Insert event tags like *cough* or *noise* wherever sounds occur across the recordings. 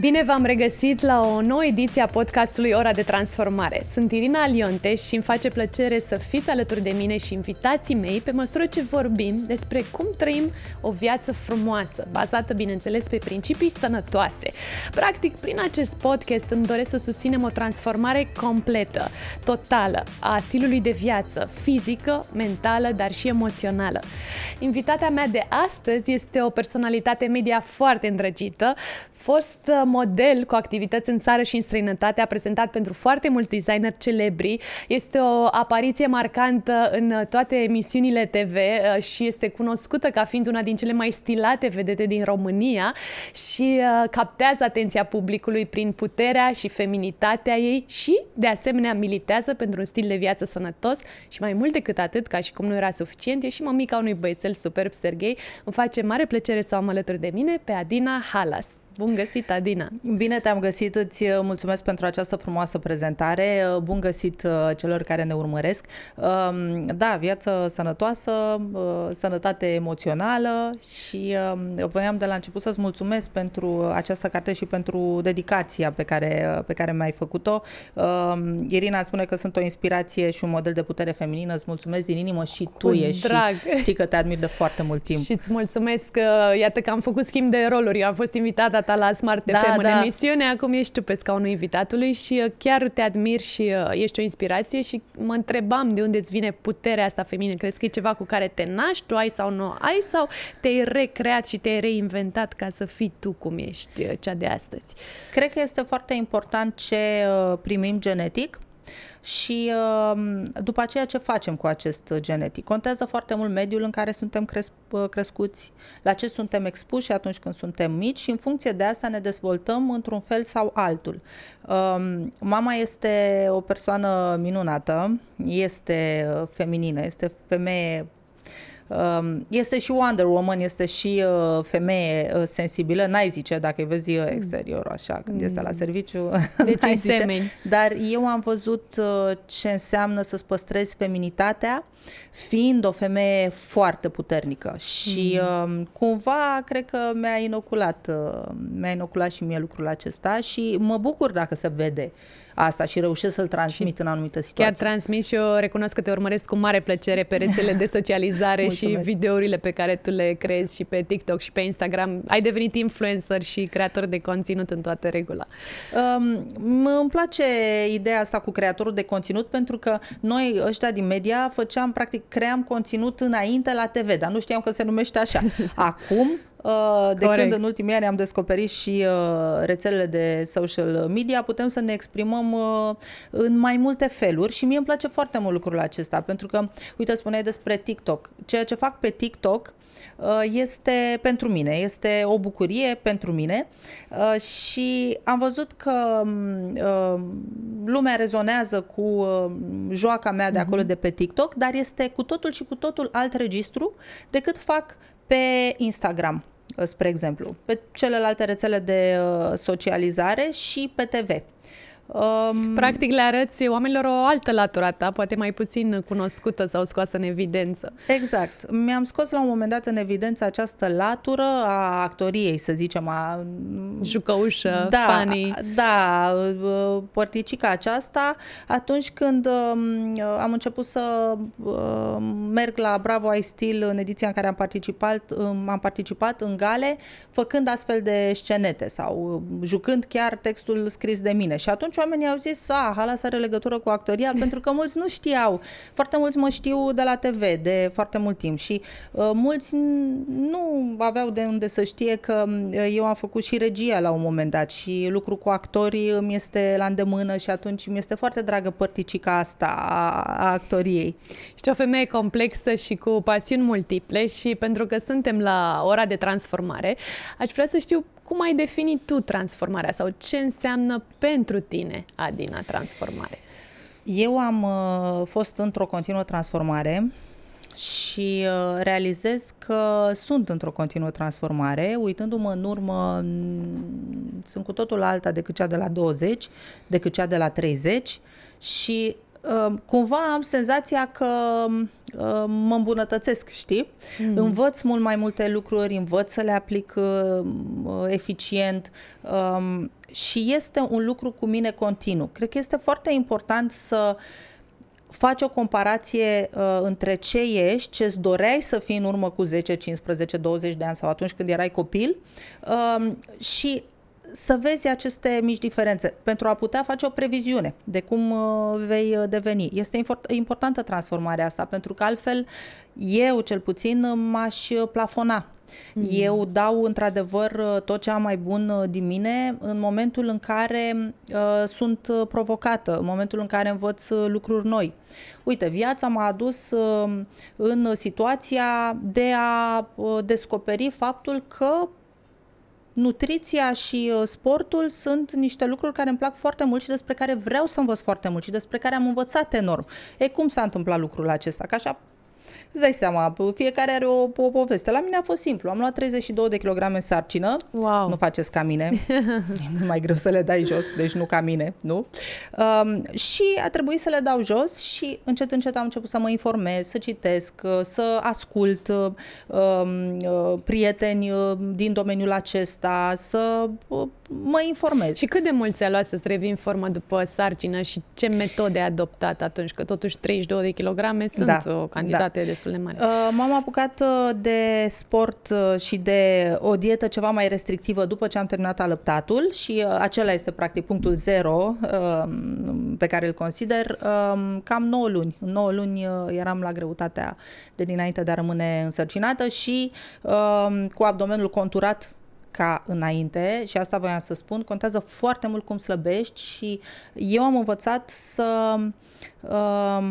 Bine v-am regăsit la o nouă ediție a podcastului Ora de Transformare. Sunt Irina Alionteș și îmi face plăcere să fiți alături de mine și invitații mei pe măsură ce vorbim despre cum trăim o viață frumoasă, bazată, bineînțeles, pe principii sănătoase. Practic, prin acest podcast îmi doresc să susținem o transformare completă, totală, a stilului de viață, fizică, mentală, dar și emoțională. Invitata mea de astăzi este o personalitate media foarte îndrăgită, fost model cu activități în țară și în străinătate, a prezentat pentru foarte mulți designeri celebri. Este o apariție marcantă în toate emisiunile TV uh, și este cunoscută ca fiind una din cele mai stilate vedete din România și uh, captează atenția publicului prin puterea și feminitatea ei și, de asemenea, militează pentru un stil de viață sănătos și mai mult decât atât, ca și cum nu era suficient, e și mămica unui băiețel superb, Serghei. Îmi face mare plăcere să o am alături de mine pe Adina Halas. Bun găsit, Adina! Bine te-am găsit, îți uh, mulțumesc pentru această frumoasă prezentare. Uh, bun găsit uh, celor care ne urmăresc. Um, da, viață sănătoasă, sănătate emoțională și um, voiam de la început să-ți mulțumesc pentru această carte și pentru dedicația pe care, pe care mi-ai făcut-o. Um, Irina spune că sunt o inspirație și un model de putere feminină. Îți mulțumesc din inimă și Cu tu ești. drag. Și știi că te admir de foarte mult timp. Și îți mulțumesc că, iată că am făcut schimb de roluri. Eu am fost invitată ta la Smart Da, FM în da. emisiune, acum ești tu pe scaunul invitatului și uh, chiar te admir și uh, ești o inspirație și mă întrebam de unde îți vine puterea asta feminină. Crezi că e ceva cu care te naști, tu ai sau nu ai sau te-ai recreat și te-ai reinventat ca să fii tu cum ești uh, cea de astăzi? Cred că este foarte important ce uh, primim genetic și uh, după aceea ce facem cu acest genetic. Contează foarte mult mediul în care suntem cres- uh, crescuți, la ce suntem expuși atunci când suntem mici și în funcție de asta ne dezvoltăm într-un fel sau altul. Um, Mama este o persoană minunată, este uh, feminină, este femeie Um, Este și Wonder Woman, este și uh, femeie uh, sensibilă, n-ai zice dacă îi vezi uh, exteriorul așa când este la serviciu. Deci *laughs* n-ai îi zice. semeni. Dar eu am văzut uh, ce înseamnă să-ți păstrezi feminitatea fiind o femeie foarte puternică și uh, cumva cred că mi-a inoculat, uh, mi-a inoculat și mie lucrul acesta și mă bucur dacă se vede asta și reușesc să-l transmit în anumite Chiar situații. transmis și eu recunosc că te urmăresc cu mare plăcere pe rețele de socializare și Mulțumesc. videourile pe care tu le creezi și pe TikTok și pe Instagram. Ai devenit influencer și creator de conținut în toată regula. Um, mă- îmi place ideea asta cu creatorul de conținut pentru că noi ăștia din media făceam, practic, cream conținut înainte la TV, dar nu știam că se numește așa. *laughs* Acum, uh, de Corect. când în ultimii ani am descoperit și uh, rețelele de social media, putem să ne exprimăm uh, în mai multe feluri și mie îmi place foarte mult lucrul acesta pentru că, uite, spuneai despre TikTok. Ceea ce fac pe TikTok uh, este pentru mine, este o bucurie pentru mine uh, și am văzut că um, uh, lumea rezonează cu uh, joaca mea de acolo de pe TikTok, dar este cu totul și cu totul alt registru decât fac pe Instagram, uh, spre exemplu, pe celelalte rețele de uh, socializare și pe TV. Um, Practic le arăți oamenilor o altă latură a ta, poate mai puțin cunoscută sau scoasă în evidență. Exact. Mi-am scos la un moment dat în evidență această latură a actoriei, să zicem, a Jucăușă, da, funny. Da, uh, părticica aceasta, atunci când um, am început să uh, merg la Bravo I Still în ediția în care am participat, um, am participat în gale, făcând astfel de scenete sau uh, jucând chiar textul scris de mine. Și atunci oamenii au zis, a, Halas are legătură cu actoria, *laughs* pentru că mulți nu știau. Foarte mulți mă știu de la TV de foarte mult timp și uh, mulți n- nu aveau de unde să știe că uh, eu am făcut și regia la un moment dat și lucru cu actorii îmi este la îndemână și atunci mi este foarte dragă părticica asta a, a actoriei. Ești o femeie complexă și cu pasiuni multiple și pentru că suntem la ora de transformare, aș vrea să știu cum ai definit tu transformarea sau ce înseamnă pentru tine, Adina, transformare. Eu am uh, fost într-o continuă transformare și uh, realizez că sunt într-o continuă transformare. Uitându-mă în urmă, m, sunt cu totul alta decât cea de la 20, decât cea de la 30 și uh, cumva am senzația că uh, mă îmbunătățesc, știi? Mm. Învăț mult mai multe lucruri, învăț să le aplic uh, eficient um, și este un lucru cu mine continuu. Cred că este foarte important să faci o comparație uh, între ce ești, ce îți doreai să fii în urmă cu 10, 15, 20 de ani sau atunci când erai copil uh, și să vezi aceste mici diferențe pentru a putea face o previziune de cum uh, vei uh, deveni. Este importantă transformarea asta pentru că altfel eu cel puțin m-aș plafona. Mm. Eu dau într-adevăr tot ce am mai bun din mine în momentul în care uh, sunt provocată, în momentul în care învăț lucruri noi. Uite, viața m-a adus uh, în situația de a uh, descoperi faptul că nutriția și uh, sportul sunt niște lucruri care îmi plac foarte mult și despre care vreau să învăț foarte mult și despre care am învățat enorm. E cum s-a întâmplat lucrul acesta? Că așa Îți dai seama, fiecare are o, o poveste. La mine a fost simplu. Am luat 32 de kilograme sarcină. Wow. Nu faceți ca mine. *laughs* e mult mai greu să le dai jos, deci nu ca mine, nu? Um, și a trebuit să le dau jos și încet, încet am început să mă informez, să citesc, să ascult um, uh, prieteni uh, din domeniul acesta, să uh, mă informez. Și cât de mult ți-a luat să-ți revii în formă după sarcină și ce metode ai adoptat atunci? Că totuși 32 de kilograme sunt da, o cantitate da. Destul de mare. Uh, m-am apucat uh, de sport uh, și de o dietă ceva mai restrictivă după ce am terminat alăptatul și acela este practic punctul zero pe care îl consider. Um, cam 9 luni. În 9 luni eram la greutatea de dinainte de a rămâne însărcinată și um, cu abdomenul conturat ca înainte și asta voiam să spun, contează foarte mult cum slăbești și eu am învățat să uh,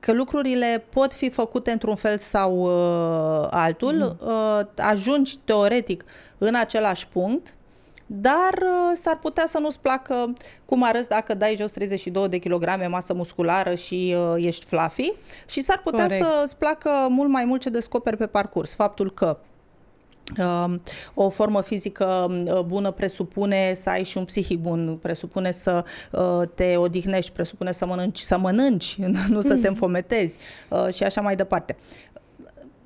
că lucrurile pot fi făcute într-un fel sau uh, altul, mm. uh, ajungi teoretic în același punct, dar uh, s-ar putea să nu-ți placă cum arăți dacă dai jos 32 de kilograme masă musculară și uh, ești fluffy și s-ar putea Corect. să-ți placă mult mai mult ce descoperi pe parcurs. Faptul că Um, o formă fizică um, bună presupune să ai și un psihic bun, presupune să uh, te odihnești, presupune să mănânci, să mănânci, *laughs* nu să te înfometezi uh, și așa mai departe.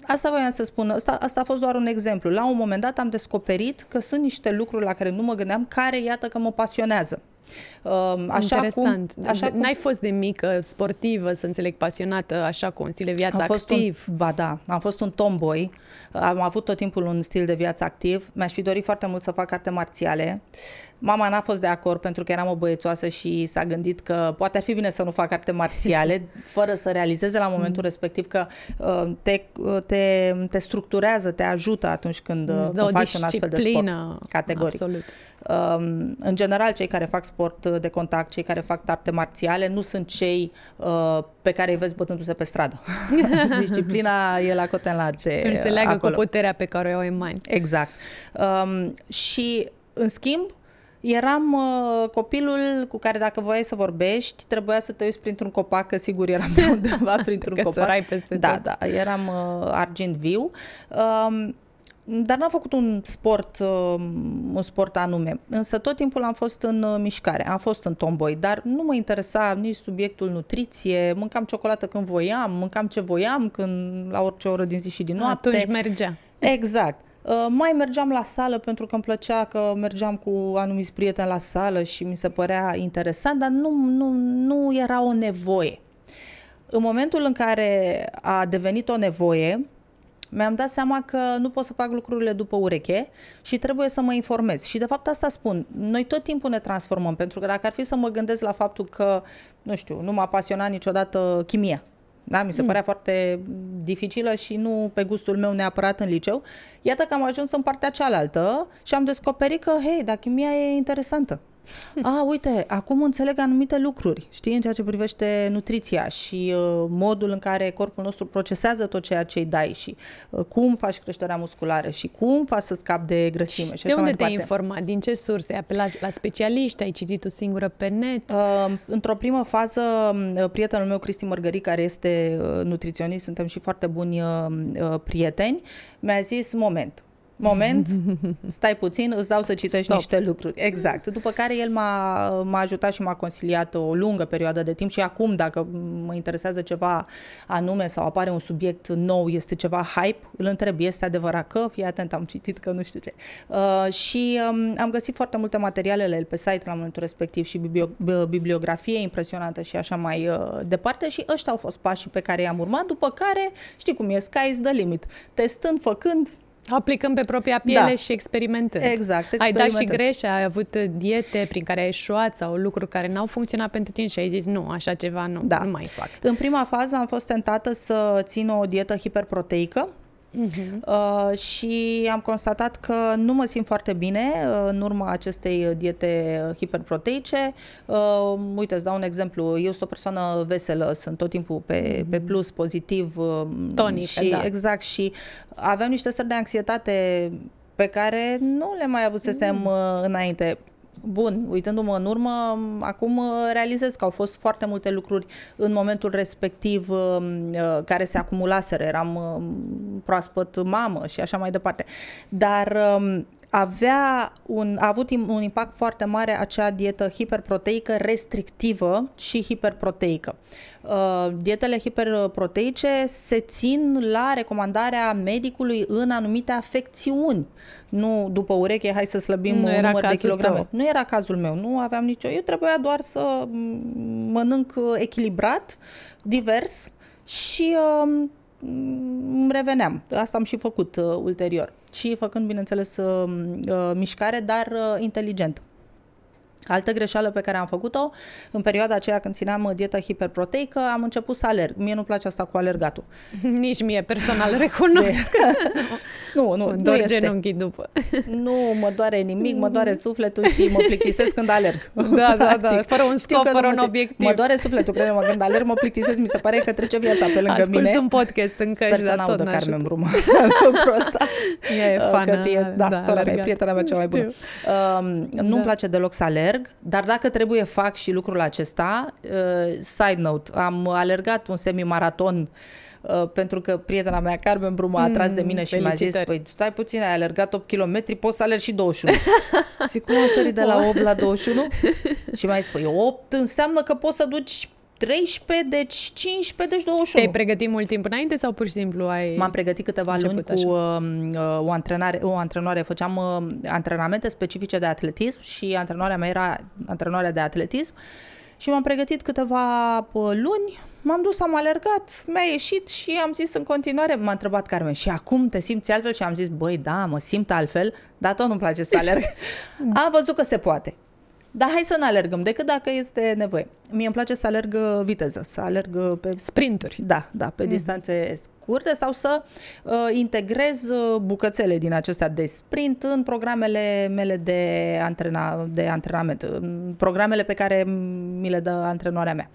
Asta voiam să spun, asta, asta a fost doar un exemplu. La un moment dat am descoperit că sunt niște lucruri la care nu mă gândeam, care iată că mă pasionează. Uh, așa Interesant. Cum, așa cum... N-ai fost de mică sportivă, să înțeleg, pasionată, așa cu un stil de viață am fost activ? Un, ba da, am fost un tomboy, am avut tot timpul un stil de viață activ, mi-aș fi dorit foarte mult să fac arte marțiale. Mama n-a fost de acord pentru că eram o băiețoasă și s-a gândit că poate ar fi bine să nu fac arte marțiale, *laughs* fără să realizeze la momentul mm. respectiv că uh, te, uh, te, te structurează, te ajută atunci când uh, faci un astfel de sport. Categoric. Absolut. Um, în general, cei care fac sport de contact, cei care fac arte marțiale, nu sunt cei uh, pe care îi vezi bătându-se pe stradă. *laughs* Disciplina e la cotenlate Când se leagă acolo. cu puterea pe care o ai în mani. Exact. Um, și, în schimb, eram uh, copilul cu care dacă voiai să vorbești, trebuia să te uiți printr-un copac, că sigur eram undeva *laughs* printr-un copac. peste da, tot. da, eram uh, argint viu. Um, dar n-am făcut un sport, uh, un sport anume. Însă tot timpul am fost în uh, mișcare, am fost în tomboy, dar nu mă interesa nici subiectul nutriție, mâncam ciocolată când voiam, mâncam ce voiam când, la orice oră din zi și din noapte. Atunci mergea. Exact. Uh, mai mergeam la sală pentru că îmi plăcea că mergeam cu anumiți prieteni la sală și mi se părea interesant, dar nu, nu, nu era o nevoie. În momentul în care a devenit o nevoie, mi-am dat seama că nu pot să fac lucrurile după ureche și trebuie să mă informez. Și de fapt asta spun, noi tot timpul ne transformăm, pentru că dacă ar fi să mă gândesc la faptul că, nu știu, nu m-a pasionat niciodată chimia, da? Mi se mm. părea foarte dificilă și nu pe gustul meu neapărat în liceu. Iată că am ajuns în partea cealaltă și am descoperit că, hei, dar chimia e interesantă. A, *laughs* uite, acum înțeleg anumite lucruri, știi, în ceea ce privește nutriția și uh, modul în care corpul nostru procesează tot ceea ce îi dai și uh, cum faci creșterea musculară și cum faci să scapi de grăsime și, și de unde te-ai informat? Din ce surse? Ai apelat la specialiști? Ai citit o singură pe net? Uh, într-o primă fază, uh, prietenul meu, Cristi Mărgări, care este uh, nutriționist, suntem și foarte buni uh, uh, prieteni, mi-a zis, moment, moment, *laughs* stai puțin, îți dau să citești Stop. niște lucruri. Exact. După care el m-a, m-a ajutat și m-a consiliat o lungă perioadă de timp și acum, dacă mă interesează ceva anume sau apare un subiect nou, este ceva hype, îl întreb, este adevărat că? Fii atent, am citit că nu știu ce. Uh, și um, am găsit foarte multe materialele el pe site la momentul respectiv și biblio- bibliografie impresionantă și așa mai uh, departe și ăștia au fost pașii pe care i-am urmat, după care, știi cum e, sky is the limit. Testând, făcând, Aplicăm pe propria piele Da. și experimentând. Exact, Ai dat și experimentând. greș, ai avut diete prin care ai eșuat sau lucruri care n-au funcționat pentru tine și ai zis nu, așa ceva nu, Da. nu mai fac. În prima fază am fost tentată să țin o dietă hiperproteică uh, și am constatat că nu mă simt foarte bine uh, în urma acestei diete hiperproteice. Uh, uite, îți dau un exemplu. Eu sunt o persoană veselă, sunt tot timpul pe, pe plus, pozitiv. uh, Tonică, și, da. Exact, și aveam niște stări de anxietate pe care nu le mai avusesem Mm. uh, înainte. Bun, uitându-mă în urmă, acum uh, realizez că au fost foarte multe lucruri în momentul respectiv uh, uh, care se acumulaseră. Eram uh, proaspăt mamă și așa mai departe. Dar um, avea un, a avut im- un impact foarte mare acea dietă hiperproteică restrictivă și hiperproteică. Uh, dietele hiperproteice se țin la recomandarea medicului în anumite afecțiuni. Nu după ureche, hai să slăbim Nu un era număr de cazul kilograme. tău. Nu era cazul meu, nu aveam nicio. Eu trebuia doar să m, mănânc uh, echilibrat, divers și um, îmi reveneam. Asta am și făcut uh, ulterior. Și făcând, bineînțeles, uh, uh, mișcare, dar uh, inteligent. Altă greșeală pe care am făcut-o, în perioada aceea când țineam uh, dieta hiperproteică, am început să alerg. Mie nu-mi place asta cu alergatul. *laughs* Nici mie personal *laughs* recunosc. *laughs* Nu, nu, Mă nu dor este. genunchii după. Nu mă doare nimic, mă doare sufletul și mă plictisesc când alerg. Da, da, da, Practic. fără un Știu scop, că nu fără mă un țin- obiectiv. Mă doare sufletul, crede-mă, când alerg mă plictisesc, mi se pare că trece viața pe lângă Asculți mine. un podcast încă Sper și să da, n-audă tot Carmen n-ajută. Bruma lucrul ăsta. Ea e Uh, fană, că e, da, da, sora mea, e alergat. prietena mea cea mai bună. Știu. Um, nu-mi Da. place deloc să alerg, dar dacă trebuie fac și lucrul acesta, uh, side note, am alergat un semi-maraton uh, pentru că prietena mea, Carmen Bruma, a tras de mine și mi-a zis, felicitări. păi stai puțin, ai alergat 8 km, poți să alergi și 21. Zic, cum am sărit de la 8 la 21? *laughs* și mi-a zis, păi 8 înseamnă că poți să duci 13, deci 15, deci 21. Te-ai pregătit mult timp înainte sau pur și simplu ai... M-am pregătit câteva luni Început cu uh, uh, o, antrenare, o antrenoare, făceam uh, antrenamente specifice de atletism și antrenoarea mea era antrenoarea de atletism și m-am pregătit câteva uh, luni, m-am dus, am alergat, mi-a ieșit și am zis în continuare, m-a întrebat Carmen, și acum te simți altfel? Și am zis, băi, da, mă simt altfel, dar tot nu-mi place să alerg. *laughs* am văzut că se poate. Dar hai să nu alergăm, decât dacă este nevoie. Mie îmi place să alerg uh, viteză, să alerg uh, pe Sprinturi. da, da, pe distanțe scurte sau să uh, integrez uh, bucățele din acestea de sprint în programele mele de, antrena, de antrenament, în programele pe care mi le dă antrenoarea mea.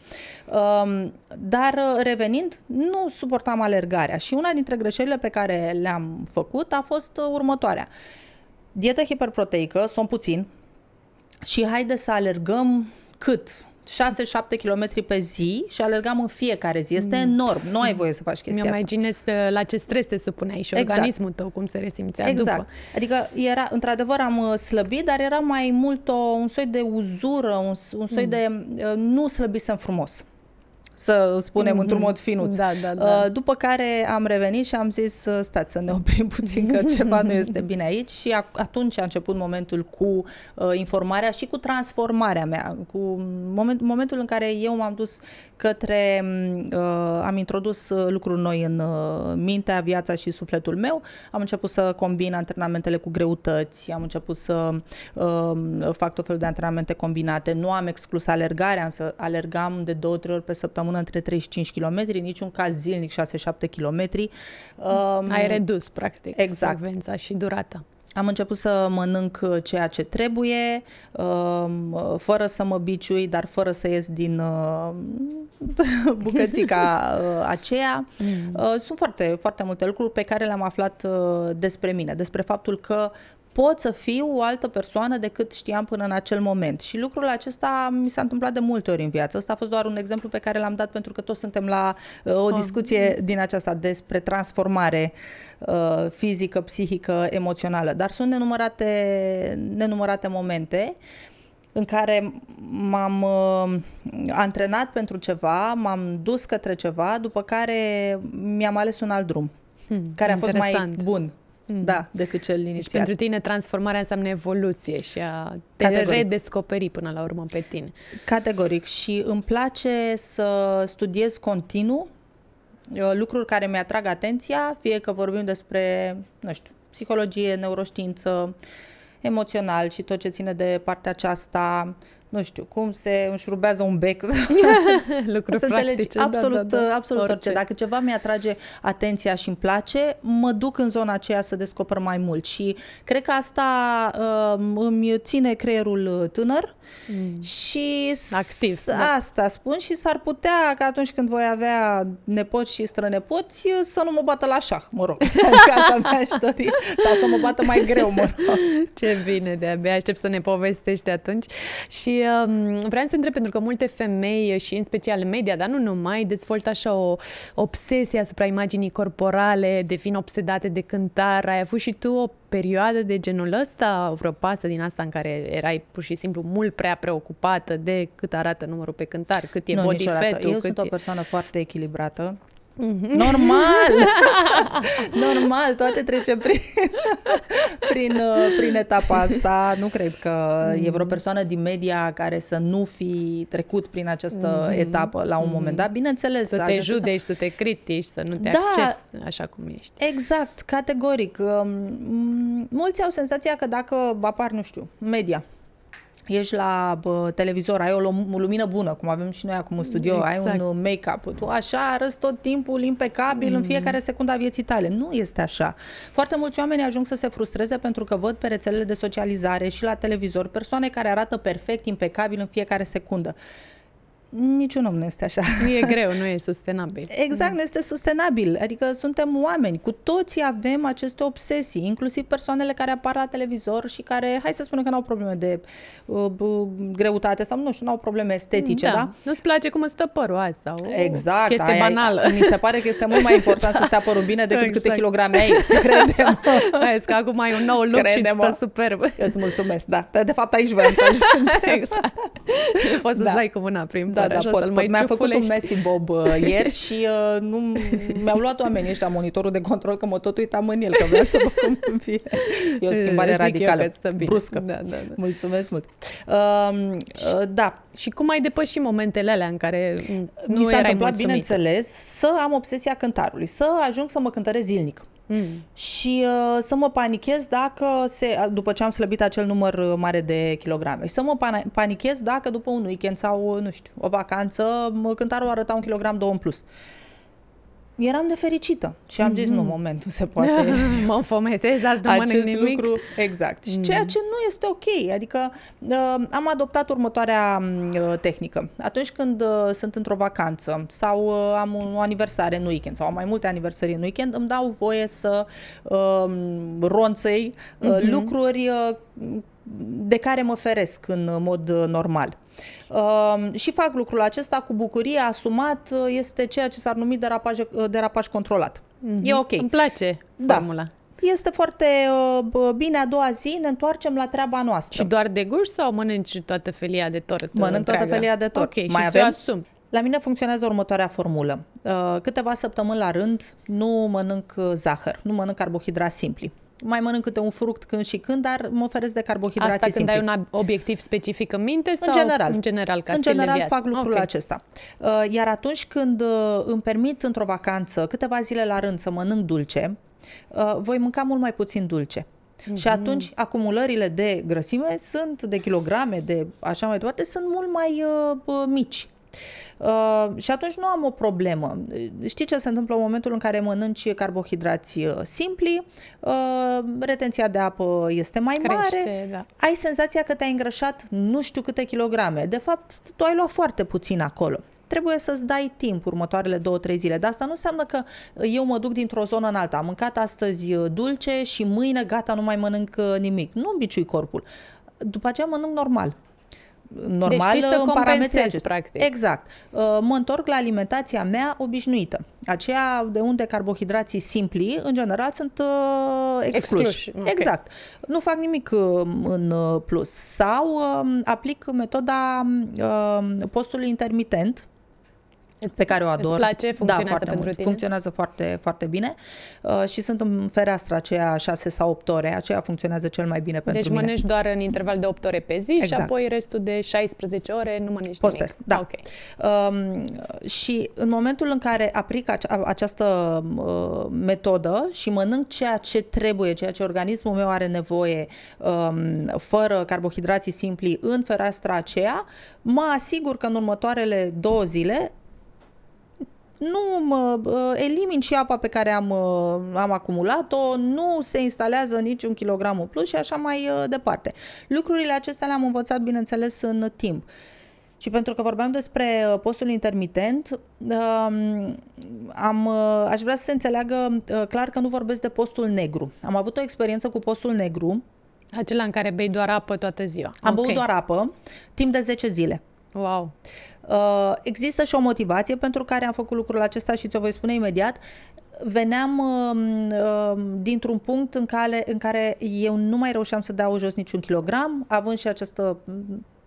Um, dar uh, revenind, nu suportam alergarea și una dintre greșelile pe care le-am făcut a fost uh, următoarea. Dietă hiperproteică, sunt puțin, și haide să alergăm cât? 6-7 km pe zi și alergam în fiecare zi. Este enorm. Nu ai voie să faci chestia Mi-am asta. imaginez uh, la ce stres te supuneai și Exact. organismul tău cum se resimțea Exact. după. Adică era, într-adevăr am uh, slăbit, dar era mai mult o, un soi de uzură, un, un soi Mm. de uh, nu slăbisem frumos. Să spunem Mhm. într-un mod finuț. Da, da, da. Uh, După care am revenit și am zis, uh, stați să ne oprim puțin că *laughs* ceva nu este bine aici și a- atunci a început momentul cu uh, informarea și cu transformarea mea, cu moment, momentul în care eu m-am dus către, uh, am introdus uh, lucruri noi în uh, mintea, viața și sufletul meu, am început să combin antrenamentele cu greutăți, am început să uh, fac tot felul de antrenamente combinate, nu am exclus alergarea, însă alergam de două, trei ori pe săptămână între 35 km, niciun caz zilnic 6-7 km. Uh, Ai redus, practic, Exact. frecvența și durata. am început să mănânc uh, ceea ce trebuie, um, uh, fără să mă biciui, dar fără să ies din uh, *laughs* bucățica uh, aceea. Uh, Sunt foarte, foarte multe lucruri pe care le-am aflat uh, despre mine, despre faptul că pot să fiu o altă persoană decât știam până în acel moment. Și lucrul acesta mi s-a întâmplat de multe ori în viață. Asta a fost doar un exemplu pe care l-am dat pentru că toți suntem la uh, o ah. discuție oh. din aceasta despre transformare uh, fizică, psihică, emoțională. Dar sunt nenumărate, nenumărate momente în care m-am uh, antrenat pentru ceva, m-am dus către ceva, după care mi-am ales un alt drum, hmm, care a fost mai bun Mm. Da, decât cel deci inițial. Deci pentru tine transformarea înseamnă evoluție și a te Categoric. redescoperi până la urmă pe tine. Categoric și îmi place să studiez continuu uh, lucruri care mi-atrag atenția, fie că vorbim despre, nu știu, psihologie, neuroștiință, emoțional și tot ce ține de partea aceasta, nu știu, cum se înșurubează un bec. *laughs* Lucruri să înțelegi absolut, da, da, da. absolut orice. orice. Dacă ceva mi-atrage atenția și îmi place, mă duc în zona aceea să descoper mai mult și cred că asta uh, îmi ține creierul tânăr mm. și activ. Da. Asta spun și s-ar putea că atunci când voi avea nepoți și strănepoți să nu mă bată la șah, mă rog. *laughs* Adică asta mi-aș dori. Sau să mă bată mai greu, mă rog. Ce bine, de-abia aștept să ne povestești atunci. Și um, vreau să te întreb, pentru că multe femei și în special media, dar nu numai, dezvoltă așa o obsesie asupra imaginii corporale, devin obsedate de cântare. Ai avut și tu o perioadă de genul ăsta, vreo pasă din asta în care erai pur și simplu mult prea preocupată de cât arată numărul pe cântar, cât e nu, body fat Eu cât sunt e... o persoană foarte echilibrată Mm-hmm. Normal! *laughs* Normal, toate trece prin, prin, uh, prin etapa asta. Nu cred că mm-hmm. e vreo persoană din media care să nu fi trecut prin această mm-hmm. etapă la un mm-hmm. moment dat. Bineînțeles. Să te judeci, să... să te critici, să nu te da, accepti așa cum ești. Exact, categoric. Um, mulți au senzația că dacă apar, nu știu, media, ești la bă, televizor, ai o lumină bună, cum avem și noi acum în studio, exact. ai un uh, make-up, tu așa arăți tot timpul impecabil mm. în fiecare secundă a vieții tale. Nu este așa. Foarte mulți oameni ajung să se frustreze pentru că văd pe rețelele de socializare și la televizor persoane care arată perfect, impecabil în fiecare secundă. Niciun om nu este așa. Nu e greu, nu e sustenabil. Exact, nu este sustenabil. Adică suntem oameni, cu toții avem aceste obsesii, inclusiv persoanele care apar la televizor și care, hai să spunem că nu au probleme de uh, greutate sau nu știu, nu au probleme estetice, da? da? Nu-ți place cum stă părul asta? O exact. Chestie aia, banală. Mi se pare că este mult mai important să stea părul bine decât exact. câte kilograme ai, credem. *laughs* Hai, că acum ai un nou look credem și stă superb. Eu îți mulțumesc, da. De fapt, aici vreau să ajungem. *laughs* exact. Poți să-ți da. dai cu mâna prim da, da, așa, pot, pot. Mi-a făcut un Messi Bob uh, *laughs* ieri și uh, nu, mi-au luat oamenii ăștia monitorul de control că mă tot uitam în el, că vreau să văd cum *laughs* fie. E o schimbare Zic radicală, bruscă. Da, da, da. Mulțumesc mult. Uh, uh, da. Și cum ai depășit momentele alea în care nu Mi s-a erai întâmplat, bineînțeles, să am obsesia cântarului, să ajung să mă cântăresc zilnic. Mm. Și uh, să mă panichez dacă, se, după ce am slăbit acel număr uh, mare de kilograme, și să mă panichez dacă după un weekend sau, nu știu, o vacanță, cântarul arăta un kilogram, două în plus. Uh, eram de fericită și am mm-hmm. zis, nu, mhm. moment, nu se poate. *laughs* mă înfometez, azi nu mănânc nimic. lucru, exact. Mm. Ceea ce nu este ok. Adică uh, am adoptat următoarea uh, tehnică. Atunci când uh, sunt într-o vacanță sau uh, am o aniversare în weekend sau am mai multe aniversări în weekend, îmi dau voie să uh, ronțăi uh, mm-hmm. lucruri uh, de care mă feresc în mod uh, normal. Uh, și fac lucrul acesta cu bucurie, asumat, uh, este ceea ce s-ar numi derapaj, uh, derapaj controlat. Mm-hmm. E ok. Îmi place da. formula. Este foarte uh, bine, a doua zi ne întoarcem la treaba noastră. Și doar de gust sau mănânci toată felia de tort? Mănânc întreagă? toată felia de tort. Ok, Mai și avem? asum. La mine funcționează următoarea formulă. Uh, câteva săptămâni la rând nu mănânc zahăr, nu mănânc carbohidrați simpli mai mănânc câte un fruct când și când, dar mă oferesc de carbohidrați Asta când simpli. ai un obiectiv specific în minte sau în general, în general, ca în general fac lucrul okay. acesta. Uh, iar atunci când uh, îmi permit într-o vacanță câteva zile la rând să mănânc dulce, uh, voi mânca mult mai puțin dulce. Mm-hmm. Și atunci acumulările de grăsime sunt de kilograme, de așa mai departe, sunt mult mai uh, mici. Uh, și atunci nu am o problemă. Știi ce se întâmplă în momentul în care mănânci carbohidrați uh, simpli, uh, retenția de apă este mai Crește, mare, da. ai senzația că te-ai îngrășat nu știu câte kilograme. De fapt, tu ai luat foarte puțin acolo. trebuie să-ți dai timp următoarele două, trei zile. Dar asta nu înseamnă că eu mă duc dintr-o zonă în alta. Am mâncat astăzi uh, dulce și mâine gata, nu mai mănânc uh, nimic. Nu îmbiciui corpul. După aceea mănânc normal normal deci în parametrii acestea. practic. Exact. Uh, mă întorc la alimentația mea obișnuită. Aceea de unde carbohidrații simpli, în general, sunt uh, excluși. excluși. Okay. Exact. Nu fac nimic uh, în plus. Sau uh, aplic metoda uh, postului intermitent, Îți, pe care o ador. Îți place? Da, funcționează da, foarte pentru mult. tine? Funcționează foarte, foarte bine uh, și sunt în fereastra aceea 6 sau 8 ore. Aceea funcționează cel mai bine pentru deci mine. Deci mănânci doar în interval de 8 ore pe zi exact. și apoi restul de 16 ore nu mănânci Postesc, nimic. da. Okay. Um, și în momentul în care aplic ace- această uh, metodă și mănânc ceea ce trebuie, ceea ce organismul meu are nevoie, um, fără carbohidrații simpli în fereastra aceea, mă asigur că în următoarele două zile nu mă, elimin și apa pe care am, am acumulat-o, nu se instalează niciun kilogram plus și așa mai departe. Lucrurile acestea le-am învățat, bineînțeles, în timp. Și pentru că vorbeam despre postul intermitent, am, aș vrea să se înțeleagă clar că nu vorbesc de postul negru. Am avut o experiență cu postul negru. Acela în care bei doar apă toată ziua. Am okay. băut doar apă timp de 10 zile. Wow! Uh, există și o motivație pentru care am făcut lucrul acesta și ți-o voi spune imediat. Veneam uh, uh, dintr-un punct în care, în care eu nu mai reușeam să dau jos niciun kilogram, având și această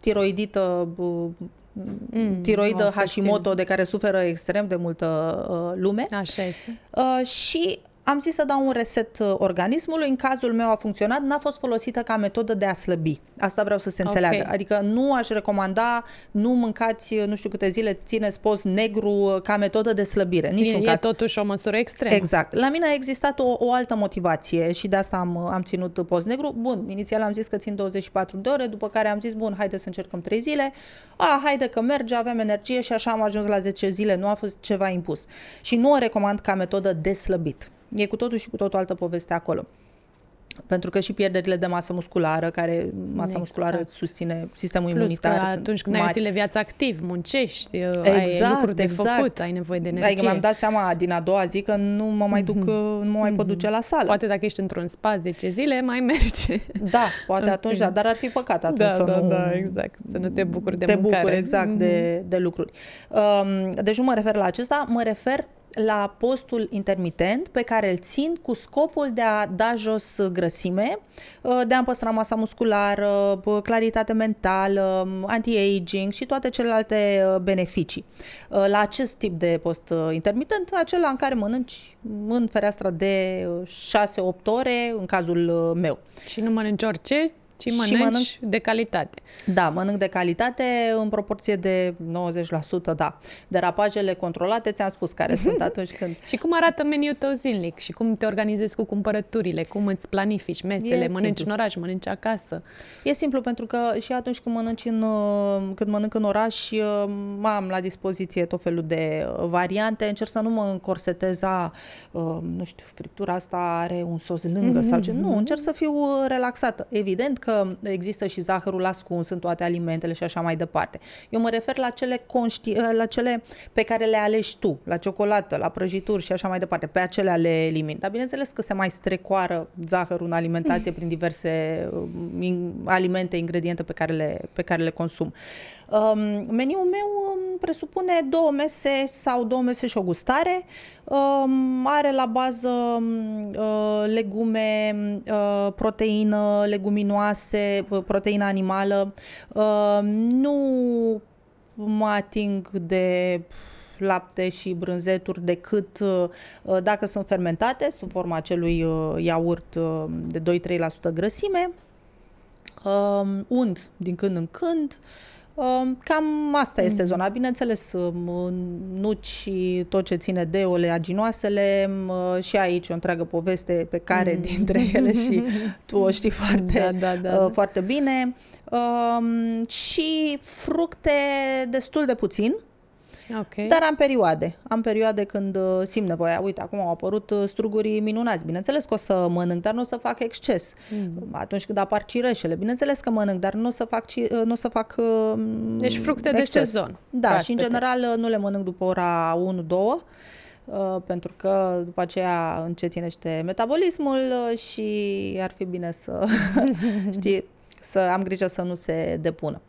tiroidită mm, tiroidă Hashimoto de care suferă extrem de multă uh, lume. Așa este. Uh, și am zis să dau un reset uh, organismului, în cazul meu a funcționat, n-a fost folosită ca metodă de a slăbi. Asta vreau să se înțeleagă. Okay. Adică nu aș recomanda, nu mâncați uh, nu știu câte zile, țineți post negru uh, ca metodă de slăbire. Niciun e, caz. e totuși o măsură extremă. Exact. La mine a existat o, o altă motivație și de asta am, am ținut post negru. Bun, inițial am zis că țin 24 de ore, după care am zis, bun, haide să încercăm 3 zile. A, haide că merge, avem energie și așa am ajuns la 10 zile, nu a fost ceva impus. Și nu o recomand ca metodă de slăbit. E cu totul și cu totul altă poveste acolo. Pentru că și pierderile de masă musculară, care masa exact. musculară susține sistemul Plus imunitar. Că atunci când mari. ai stil de viață activ, muncești, exact, ai lucruri de exact. făcut, ai nevoie de energie. Adică mi-am dat seama din a doua zi că nu mă mai duc, mm-hmm. nu mă mai mm-hmm. pot duce la sală. Poate dacă ești într-un spa 10 zile, mai merge. Da, poate atunci da, dar ar fi păcat atunci da, să da, nu... Da, exact, să nu te bucuri de te mâncare. Te bucuri, exact, mm-hmm. de, de lucruri. Um, deci nu mă refer la acesta, mă refer la postul intermitent pe care îl țin cu scopul de a da jos grăsime, uh, de a păstra masa musculară, uh, claritate mentală, anti-aging și toate celelalte uh, beneficii. La acest tip de post intermitent, acela în care mănânci în fereastra de 6-8 ore, în cazul meu. Și nu mănânci orice, ci mănânci și mănânc, de calitate. Da, mănânc de calitate în proporție de 90%, da. Derapajele controlate, ți-am spus care sunt *laughs* atunci când... și cum arată meniul tău zilnic? Și cum te organizezi cu cumpărăturile? Cum îți planifici mesele? E mănânci simplu. în oraș, mănânci acasă? E simplu, pentru că și atunci când mănânci în, când mănânc în oraș, am la dispoziție tot felul de variante. Încerc să nu mă încorsetez, a, nu știu, friptura asta are un sos lângă mm-hmm. sau ce. Nu, încerc să fiu relaxată. Evident că că există și zahărul ascuns în toate alimentele și așa mai departe. Eu mă refer la cele, conști, la cele pe care le alegi tu, la ciocolată, la prăjituri și așa mai departe. Pe acelea le elimini. Dar bineînțeles că se mai strecoară zahărul în alimentație prin diverse um, alimente, ingrediente pe care le, pe care le consum. Um, meniul meu um, presupune două mese sau două mese și o gustare. Um, are la bază um, uh, legume, uh, proteină, leguminoase, uh, proteină animală. Uh, nu mă ating de lapte și brânzeturi decât uh, dacă sunt fermentate, sub forma acelui uh, iaurt uh, de 2-3% grăsime. Uh, und din când în când. Uh, Cam asta este mm. zona. Bineînțeles, nuci și tot ce ține de oleaginoasele și aici o întreagă poveste pe care mm. *laughs* dintre ele și tu o știi foarte, da, da, da, da. foarte bine. Și fructe destul de puțin. Ok. Dar am perioade. Am perioade când uh, simt nevoia. Uite, acum au apărut uh, strugurii minunați. Bineînțeles că o să mănânc, dar nu o să fac exces. Mm. Atunci când apar cireșele, bineînțeles că mănânc, dar nu o să fac, ci- uh, nu o să fac uh, Deci fructe de exces. sezon, Da, și în proaspete. general uh, nu le mănânc după ora 1-2. Uh, pentru că după aceea încetinește metabolismul uh, și ar fi bine să, *laughs* știi, să am grijă să nu se depună.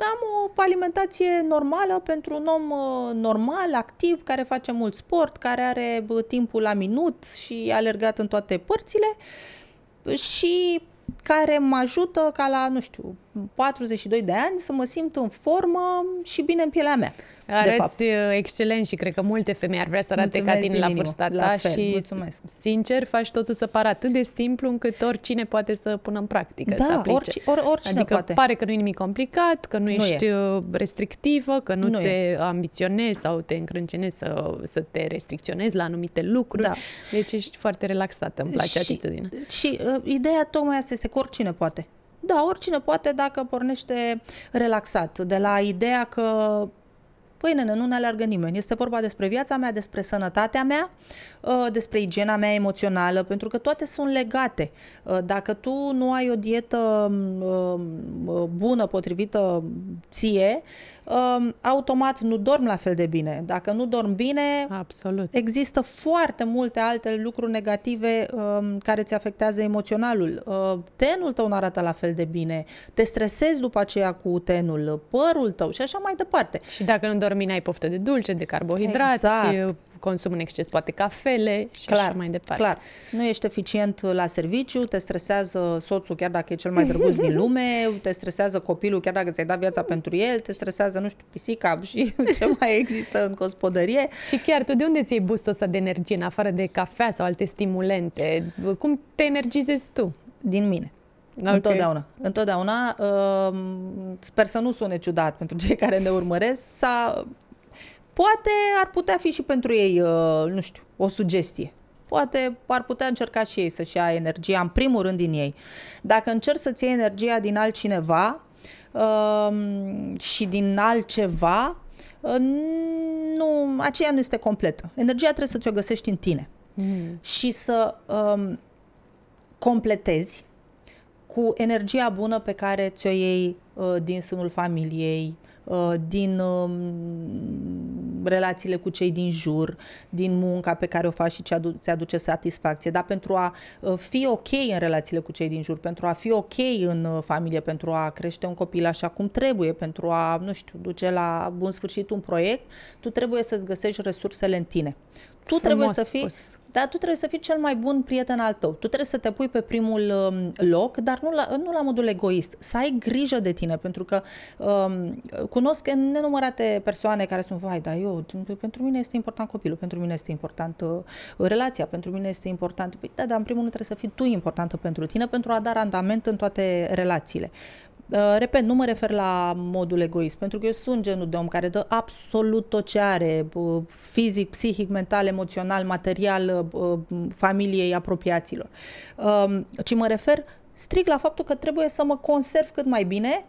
Am o alimentație normală pentru un om uh, normal, activ, care face mult sport, care are bă, timpul la minut și alergat în toate părțile și care mă ajută ca la, nu știu, 42 de ani să mă simt în formă și bine în pielea mea. De fapt. Arăți uh, excelent și cred că multe femei ar vrea să arate Mulțumesc ca tine din la inimă. vârsta La ta fel, și mulțumesc. sincer faci totul să pară atât de simplu încât oricine poate să pună în practică, Da, să aplice. orici- or- oricine adică poate. pare că nu e nimic complicat, că nu, Nu ești uh, restrictivă, că nu, Nu te ambiționezi sau te încrâncenezi să, să te restricționezi la anumite lucruri. Da. Deci ești foarte relaxată, îmi place și, atitudinea. Și uh, ideea tocmai asta este că oricine poate. Da, oricine poate dacă pornește relaxat, de la ideea că Păi, nene, nu ne alergă nimeni. Este vorba despre viața mea, despre sănătatea mea, uh, despre igiena mea emoțională, pentru că toate sunt legate. Uh, Dacă tu nu ai o dietă uh, bună, potrivită ție, uh, automat nu dormi la fel de bine. Dacă nu dormi bine, Absolut. Există foarte multe alte lucruri negative um, care ți afectează emoționalul. Uh, tenul tău nu arată la fel de bine, te stresezi după aceea cu tenul, părul tău și așa mai departe. Și dacă nu dormi, ai poftă de dulce, de carbohidrați, Exact. consum în exces poate cafele și așa mai departe. Clar, nu ești eficient la serviciu, te stresează soțul chiar dacă e cel mai drăguț din lume, *laughs* te stresează copilul chiar dacă ți-ai dat viața pentru el, te stresează, nu știu, pisica și *laughs* ce mai există în gospodărie. Și chiar tu de unde ți iei boostul ăsta de energie, în afară de cafea sau alte stimulente? Cum te energizezi tu? Din mine. Ok. Întotdeauna. Întotdeauna. Uh, sper să nu sune ciudat pentru cei care ne urmăresc. Sau, poate ar putea fi și pentru ei, uh, nu știu, o sugestie. Poate ar putea încerca și ei să-și ia energia, în primul rând, din ei. Dacă încerci să-ți iei energia din altcineva uh, și din altceva, uh, nu, aceea nu este completă. Energia trebuie să ți-o găsești în tine. Mm. Și să um, completezi cu energia bună pe care ți-o iei uh, din sânul familiei, uh, din uh, relațiile cu cei din jur, din munca pe care o faci și ce adu- ți aduce satisfacție, dar pentru a uh, fi ok în relațiile cu cei din jur, pentru a fi ok în uh, familie, pentru a crește un copil așa cum trebuie, pentru a, nu știu, duce la bun sfârșit un proiect, tu trebuie să-ți găsești resursele în tine. Tu trebuie Frumos să fii spus. da, tu trebuie să fii cel mai bun prieten al tău. Tu trebuie să te pui pe primul um, loc, dar nu la, nu la modul egoist. Să ai grijă de tine, pentru că um, cunosc nenumărate persoane care spun, vai, da, eu, pentru mine este important copilul, pentru mine este important uh, relația, pentru mine este important... Păi, da, dar în primul rând trebuie să fii tu importantă pentru tine, pentru a da randament în toate relațiile. Uh, repet, nu mă refer la modul egoist, pentru că eu sunt genul de om care dă absolut tot ce are, uh, fizic, psihic, mental, emoțional, material, uh, familiei, apropiaților. Uh, ci mă refer strict la faptul că trebuie să mă conserv cât mai bine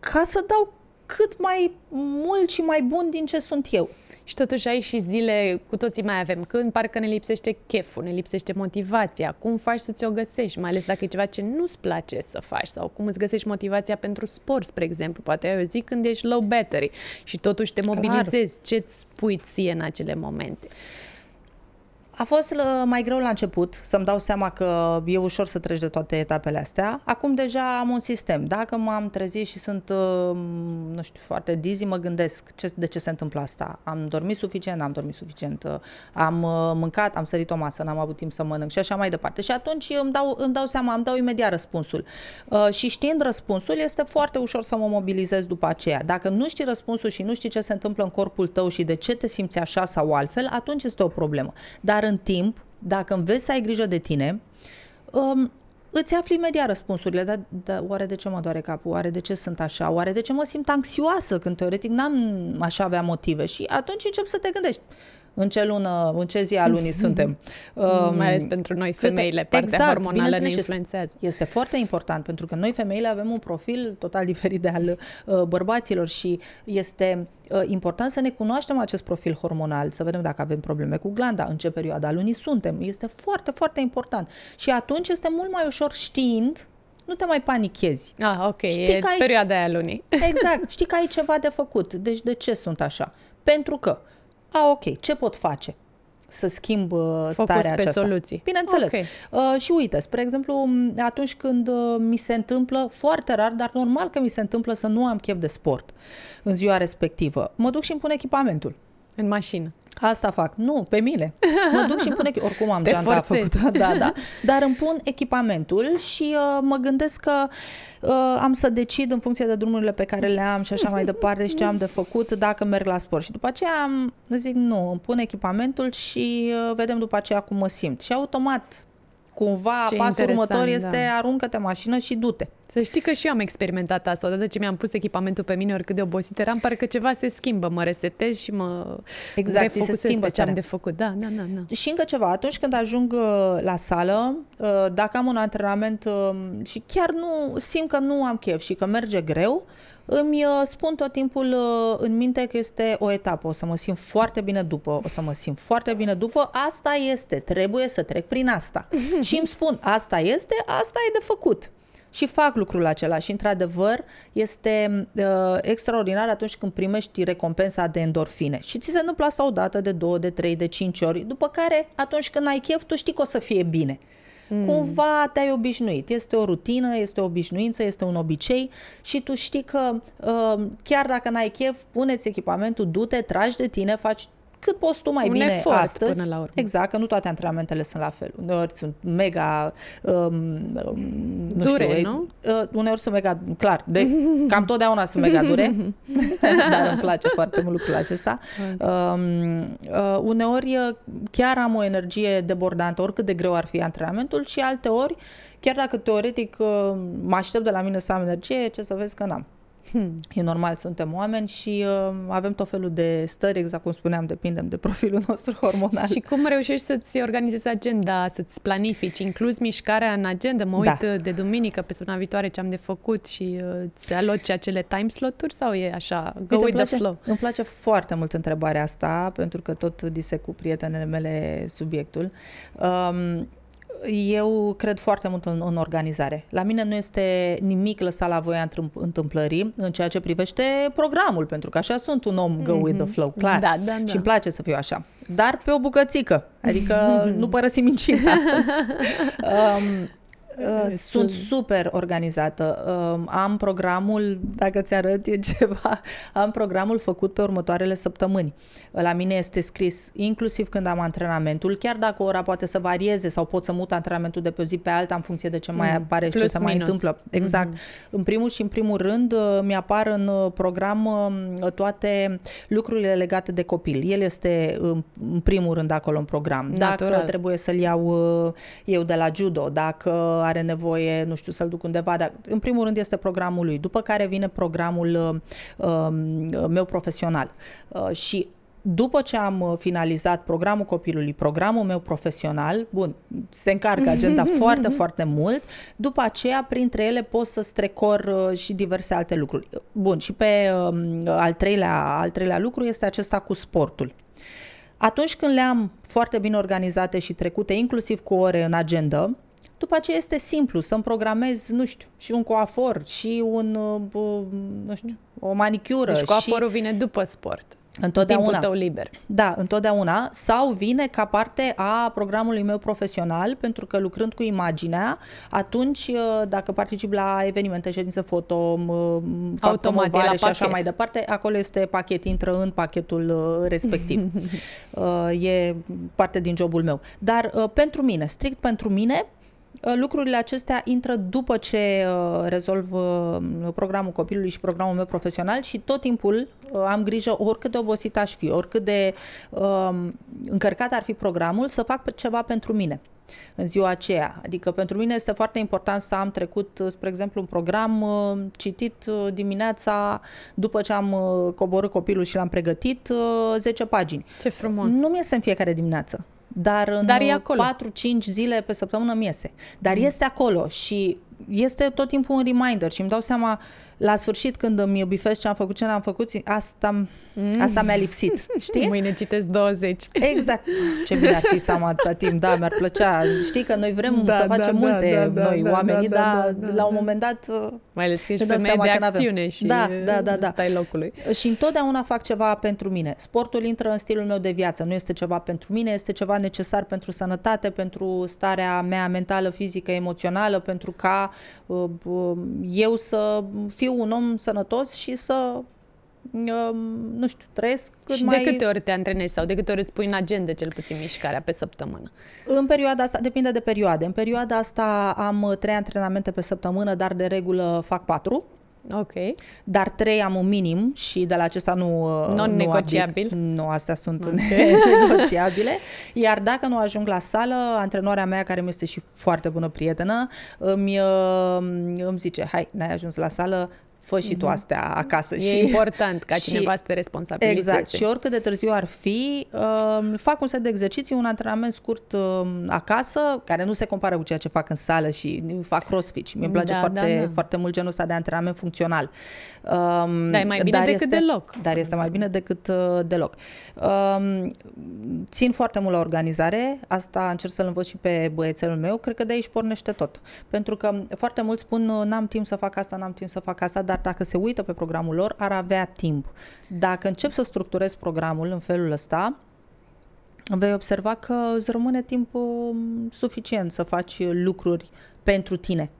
ca să dau cât mai mult și mai bun din ce sunt eu. Și totuși ai și zile, cu toții mai avem, când parcă ne lipsește cheful, ne lipsește motivația. Cum faci să ți-o găsești, mai ales dacă e ceva ce nu-ți place să faci sau cum îți găsești motivația pentru sport, spre exemplu. Poate ai o zi când ești low battery și totuși te mobilizezi. Ce-ți spui ție în acele momente? A fost uh, mai greu la început să-mi dau seama că e ușor să treci de toate etapele astea. Acum deja am un sistem. Dacă m-am trezit și sunt, uh, nu știu, foarte dizzy, mă gândesc ce, de ce se întâmplă asta. Am dormit suficient, n-am dormit suficient, uh, am uh, mâncat, am sărit o masă, n-am avut timp să mănânc și așa mai departe. Și atunci îmi dau, îmi dau seama, îmi dau imediat răspunsul. Uh, Și știind răspunsul, este foarte ușor să mă mobilizez după aceea. Dacă nu știi răspunsul și nu știi ce se întâmplă în corpul tău și de ce te simți așa sau altfel, atunci este o problemă. Dar în timp, dacă înveți să ai grijă de tine, um, îți afli imediat răspunsurile. Dar, dar oare de ce mă doare capul? Oare de ce sunt așa? Oare de ce mă simt anxioasă când teoretic n-am aș avea motive? Și atunci încep să te gândești. În ce lună, în ce zi a lunii *laughs* suntem. Um, Mai ales pentru noi femeile, câte, partea exact, hormonală ne influențează. Este foarte important pentru că noi femeile avem un profil total *laughs* diferit de al uh, bărbaților și este uh, important să ne cunoaștem acest profil hormonal, să vedem dacă avem probleme cu glanda, în ce perioada lunii suntem. Este foarte, foarte important. Și atunci este mult mai ușor știind nu te mai panichezi. Ah, ok, știi e că ai... perioada aia lunii. Exact, știi că ai ceva de făcut. Deci de ce sunt așa? Pentru că, a, ok, ce pot face? să schimb uh, Focus starea pe aceasta. soluții. Bineînțeles. Okay. Uh, și uite, spre exemplu, atunci când uh, mi se întâmplă, foarte rar, dar normal că mi se întâmplă să nu am chef de sport în ziua respectivă, mă duc și îmi pun echipamentul. În mașină. Asta fac. Nu, pe mine. Mă duc și îmi pun *laughs* oricum am geanta făcută, da, da. Dar îmi pun echipamentul și uh, mă gândesc că uh, am să decid în funcție de drumurile pe care le am și așa mai departe și ce am de făcut dacă merg la sport. Și după aceea am, zic nu, îmi pun echipamentul și uh, vedem după aceea cum mă simt. Și automat cumva Ce pasul următor este da. aruncă-te mașină și du-te. Să știi că și eu am experimentat asta. Odată ce mi-am pus echipamentul pe mine, oricât de obosit eram, parcă ceva se schimbă. Mă resetez și mă exact, se schimbă pe ce am de făcut. Da, da, da, da. Și încă ceva. Atunci când ajung uh, la sală, uh, dacă am un antrenament um, și chiar nu simt că nu am chef și că merge greu, îmi uh, spun tot timpul în minte că este o etapă, o să mă simt foarte bine după, o să mă simt foarte bine după, asta este, trebuie să trec prin asta. *laughs* și îmi spun, asta este, asta e de făcut. Și fac lucrul acela. Și într-adevăr este uh, extraordinar atunci când primești recompensa de endorfine. Și ți se întâmplă asta o dată, de două, de trei, de cinci ori, după care atunci când ai chef tu știi că o să fie bine. Mm. Cumva te-ai obișnuit. Este o rutină, este o obișnuință, este un obicei și tu știi că uh, chiar dacă n-ai chef, puneți echipamentul, du-te, tragi de tine, faci cât poți tu mai un bine efort astăzi. Până la urmă. Exact, că nu toate antrenamentele sunt la fel. Uneori sunt mega um, um, nu dure, știu, nu? Uh, uneori sunt mega, clar, de, *laughs* cam totdeauna sunt mega dure, *laughs* dar îmi place foarte mult lucrul acesta. Um, uh, uneori uh, chiar am o energie debordantă, oricât de greu ar fi antrenamentul și alte ori, chiar dacă teoretic uh, mă aștept de la mine să am energie, ce să vezi că n-am. Hmm. E normal, suntem oameni și uh, avem tot felul de stări, exact cum spuneam, depindem de profilul *laughs* nostru hormonal. Și cum reușești să-ți organizezi agenda, să-ți planifici, incluzi mișcarea în agenda? Mă uit da. Uh, de duminică pe săptămâna viitoare ce am de făcut și uh, ți aloci acele time slot-uri sau e așa, go Uite, with place, the flow? Îmi place foarte mult întrebarea asta, pentru că tot disec cu prietenele mele subiectul. Um, eu cred foarte mult în, în organizare. La mine nu este nimic lăsat la voia întâmplării în ceea ce privește programul, pentru că așa sunt un om go mm-hmm. with the flow, clar. Da, da, da. Și îmi place să fiu așa. Dar pe o bucățică, adică *laughs* nu părăsim incinta. um, *laughs* Uh, sunt super organizată. Uh, am programul, dacă ți arăt, e ceva, *laughs* am programul făcut pe următoarele săptămâni. La mine este scris inclusiv când am antrenamentul, chiar dacă ora poate să varieze sau pot să mut antrenamentul de pe o zi pe alta în funcție de ce mai mm, apare și ce se mai întâmplă. Exact. Mm-hmm. În primul și în primul rând uh, mi-apar în uh, program uh, toate lucrurile legate de copil. El este în primul rând acolo în program. Natural. Dacă trebuie să-l iau eu de la judo, dacă are nevoie, nu știu, să-l duc undeva, dar în primul rând este programul lui, după care vine programul uh, uh, meu profesional. Uh, și după ce am uh, finalizat programul copilului, programul meu profesional, bun, se încarcă agenda *laughs* foarte, foarte mult, după aceea, printre ele, pot să strecor uh, și diverse alte lucruri. Bun, și pe um, al, treilea, al treilea lucru este acesta cu sportul. Atunci când le-am foarte bine organizate și trecute, inclusiv cu ore în agenda, după aceea este simplu să-mi programez, nu știu, și un coafor, și un, uh, nu știu, o manicură. Deci coaforul și... vine după sport. Întotdeauna. Timpul tău liber. Da, întotdeauna. Sau vine ca parte a programului meu profesional, pentru că lucrând cu imaginea, atunci uh, dacă particip la evenimente, ședințe foto, fac Automat, la și așa mai departe, acolo este pachet, intră în pachetul uh, respectiv. *laughs* e parte din jobul meu. Dar pentru mine, strict pentru mine, Uh, lucrurile acestea intră după ce uh, rezolv uh, programul copilului și programul meu profesional și tot timpul am grijă, oricât de obosit aș fi, oricât de um, încărcat ar fi programul, să fac ceva pentru mine. în ziua aceea. Adică pentru mine este foarte important să am trecut, spre exemplu, un program uh, citit uh, dimineața după ce am uh, coborât copilul și l-am pregătit 10 pagini. Ce frumos! Nu mi este în fiecare dimineață. Dar în Dar e acolo. 4-5 zile pe săptămână mi iese. Dar mm. este acolo și este tot timpul un reminder și îmi dau seama la sfârșit când îmi bifez ce am făcut, ce n-am făcut, asta, mm. asta mi-a lipsit, *laughs* știi? Mâine citesc 20. Exact. Ce bine ar fi să am atâta timp, da, mi-ar plăcea. Știi că noi vrem da, să facem da, multe, da, da, noi da, oamenii, da, dar da, da, la un moment dat... Mai ales că ești femeie de acțiune și da, da, da, da. stai locului. Și întotdeauna fac ceva pentru mine. Sportul intră în stilul meu de viață, nu este ceva pentru mine, este ceva necesar pentru sănătate, pentru starea mea mentală, fizică, emoțională, pentru ca uh, uh, eu să fiu fiu un om sănătos și să um, nu știu, trăiesc cât și mai... de câte ori te antrenezi sau de câte ori îți pui în agenda cel puțin mișcarea pe săptămână? În perioada asta, depinde de perioade. În perioada asta am trei antrenamente pe săptămână, dar de regulă fac patru. Ok. Dar trei am un minim și de la acesta nu Non-negociabil? Nu, nu, astea sunt okay. negociabile. *laughs* Iar dacă nu ajung la sală, antrenoarea mea, care mi este și foarte bună prietenă, îmi, îmi zice, hai, n-ai ajuns la sală, fă și tu mhm. astea acasă. E și, important ca *laughs* și, cineva să te responsabilizeze. Exact. Și oricât de târziu ar fi, uh, fac un set de exerciții, un antrenament scurt uh, acasă, care nu se compară cu ceea ce fac în sală și fac crossfit și mi place da, foarte, da, da. foarte mult genul ăsta de antrenament funcțional. Um, dar e mai bine decât este, deloc. Dar este mai bine decât uh, deloc. Um, țin foarte mult la organizare, asta încerc să-l învăț și pe băiețelul meu, cred că de aici pornește tot. Pentru că foarte mulți spun, n-am timp să fac asta, n-am timp să fac asta, dar dar dacă se uită pe programul lor, ar avea timp. Dacă încep să structurezi programul în felul ăsta, vei observa că îți rămâne timp um, suficient să faci lucruri pentru tine.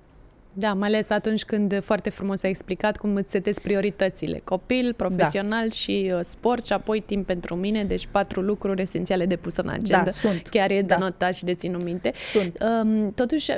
Da, mai ales atunci când foarte frumos ai explicat cum îți setezi prioritățile. Copil, profesional da. și uh, sport și apoi timp pentru mine, deci patru lucruri esențiale de pus în agenda. Da, sunt. Chiar e de da. notat și de ținut minte. Sunt. Um, totuși,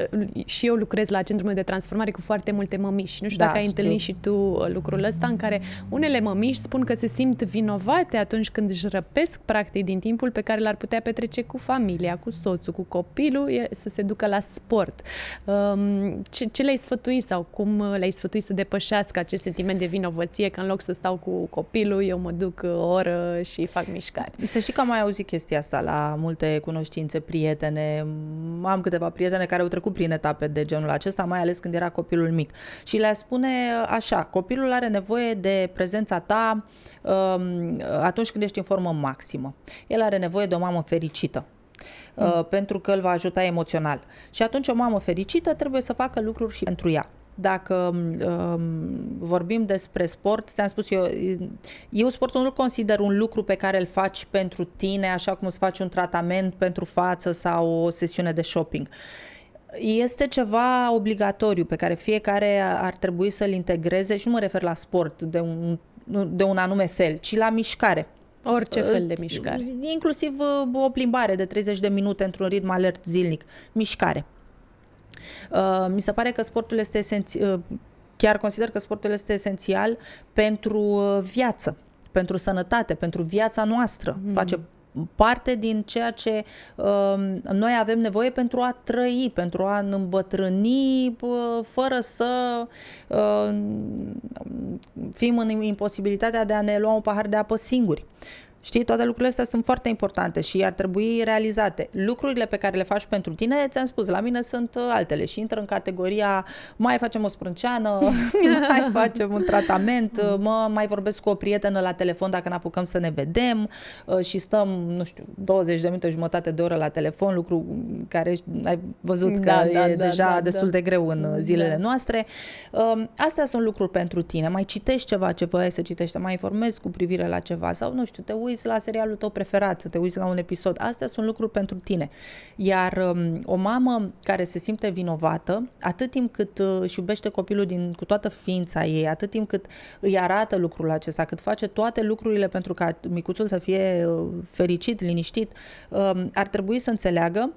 și eu lucrez la centrul meu de transformare cu foarte multe mămiși. Nu știu da, dacă ai știu. întâlnit și tu uh, lucrul ăsta în care unele mămiși spun că se simt vinovate atunci când își răpesc practic din timpul pe care l-ar putea petrece cu familia, cu soțul, cu copilul, e să se ducă la sport. Um, ce, ce le-ai sfătui sau cum uh, le-ai sfătui să depășească acest sentiment de vinovăție că în loc să stau cu copilul, eu mă duc uh, o oră și fac mișcare? Să știi că am mai auzit chestia asta la multe cunoștințe, prietene. Am câteva prietene care au trecut prin etape de genul acesta, mai ales când era copilul mic. Și le spune așa, copilul are nevoie de prezența ta um, atunci când ești în formă maximă. El are nevoie de o mamă fericită uh, pentru că îl va ajuta emoțional. Și atunci o mamă fericită trebuie să facă lucruri și pentru ea dacă um, vorbim despre sport, ți-am spus eu, eu sportul nu consider un lucru pe care îl faci pentru tine, așa cum îți faci un tratament pentru față sau o sesiune de shopping. Este ceva obligatoriu pe care fiecare ar trebui să-l integreze și nu mă refer la sport de un, de un anume fel, ci la mișcare. Orice fel de mișcare. Inclusiv uh, o plimbare de 30 de minute într-un ritm alert zilnic. Mișcare. Uh, mi se pare că sportul este esențial, uh, chiar consider că sportul este esențial pentru viață, pentru sănătate, pentru viața noastră. Mm. Face parte din ceea ce uh, noi avem nevoie pentru a trăi, pentru a îmbătrâni uh, fără să uh, fim în imposibilitatea de a ne lua un pahar de apă singuri. Știi, toate lucrurile astea sunt foarte importante și ar trebui realizate. Lucrurile pe care le faci pentru tine, ți-am spus, la mine sunt uh, altele și intră în categoria mai facem o sprânceană, *laughs* mai facem un tratament, uh, mă mai vorbesc cu o prietenă la telefon dacă ne apucăm să ne vedem uh, și stăm, nu știu, 20 de minute, jumătate de oră la telefon, lucru care ai văzut că da, e da, deja da, destul da. de greu în zilele da. noastre. Um, astea sunt lucruri pentru tine. Mai citești ceva ce vrei să citești, mai informezi cu privire la ceva sau, nu știu, te uiți uiți la serialul tău preferat, să te uiți la un episod. Astea sunt lucruri pentru tine. Iar um, o mamă care se simte vinovată, atât timp cât uh, își iubește copilul din, cu toată ființa ei, atât timp cât îi arată lucrul acesta, cât face toate lucrurile pentru ca micuțul să fie uh, fericit, liniștit, um, ar trebui să înțeleagă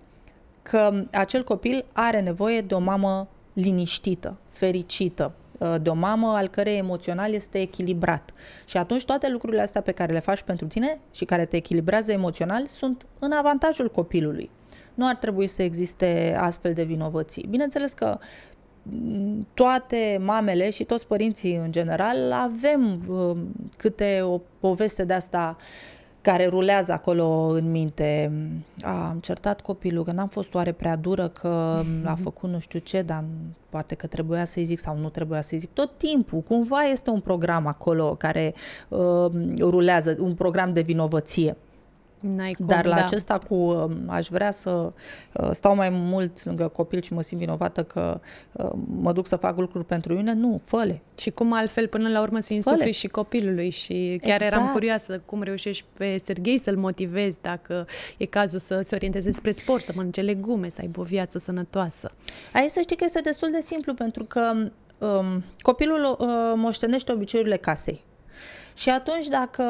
că acel copil are nevoie de o mamă liniștită, fericită, Uh, de o mamă al cărei emoțional este echilibrat. Și atunci toate lucrurile astea pe care le faci pentru tine și care te echilibrează emoțional sunt în avantajul copilului. nu ar trebui să existe astfel de vinovății. Bineînțeles că toate mamele și toți părinții în general avem uh, câte o poveste de asta care rulează acolo în minte. A, am certat copilul, că n-am fost oare prea dură, că *laughs* a făcut nu știu ce, dar poate că trebuia să-i zic sau nu trebuia să-i zic. Tot timpul, cumva este un program acolo care uh, rulează, un program de vinovăție. N-ai cum, Dar la da. acesta cu um, aș vrea să uh, stau mai mult lângă copil și mă simt vinovată că uh, mă duc să fac lucruri pentru mine, nu, fă Și cum altfel până la urmă să insufli Fă-le. și copilului și chiar Exact. eram curioasă cum reușești pe Serghei să-l motivezi dacă e cazul să se orienteze spre sport, să mănânce legume, să aibă o viață sănătoasă. Aici să știi că este destul de simplu pentru că um, copilul uh, moștenește obiceiurile casei. Și atunci dacă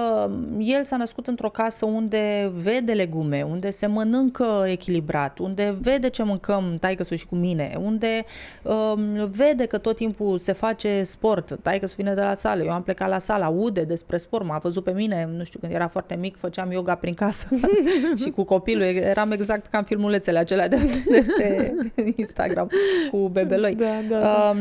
el s-a născut într-o casă unde vede legume, unde se mănâncă echilibrat, unde vede ce mâncăm taică și cu mine, unde um, vede că tot timpul se face sport, taică vine de la sală, eu am plecat la sală, aude despre sport, m-a văzut pe mine, nu știu, când era foarte mic, făceam yoga prin casă *laughs* și cu copilul, eram exact ca în filmulețele acelea de, de pe Instagram cu bebeloi. Da, da, da. Um,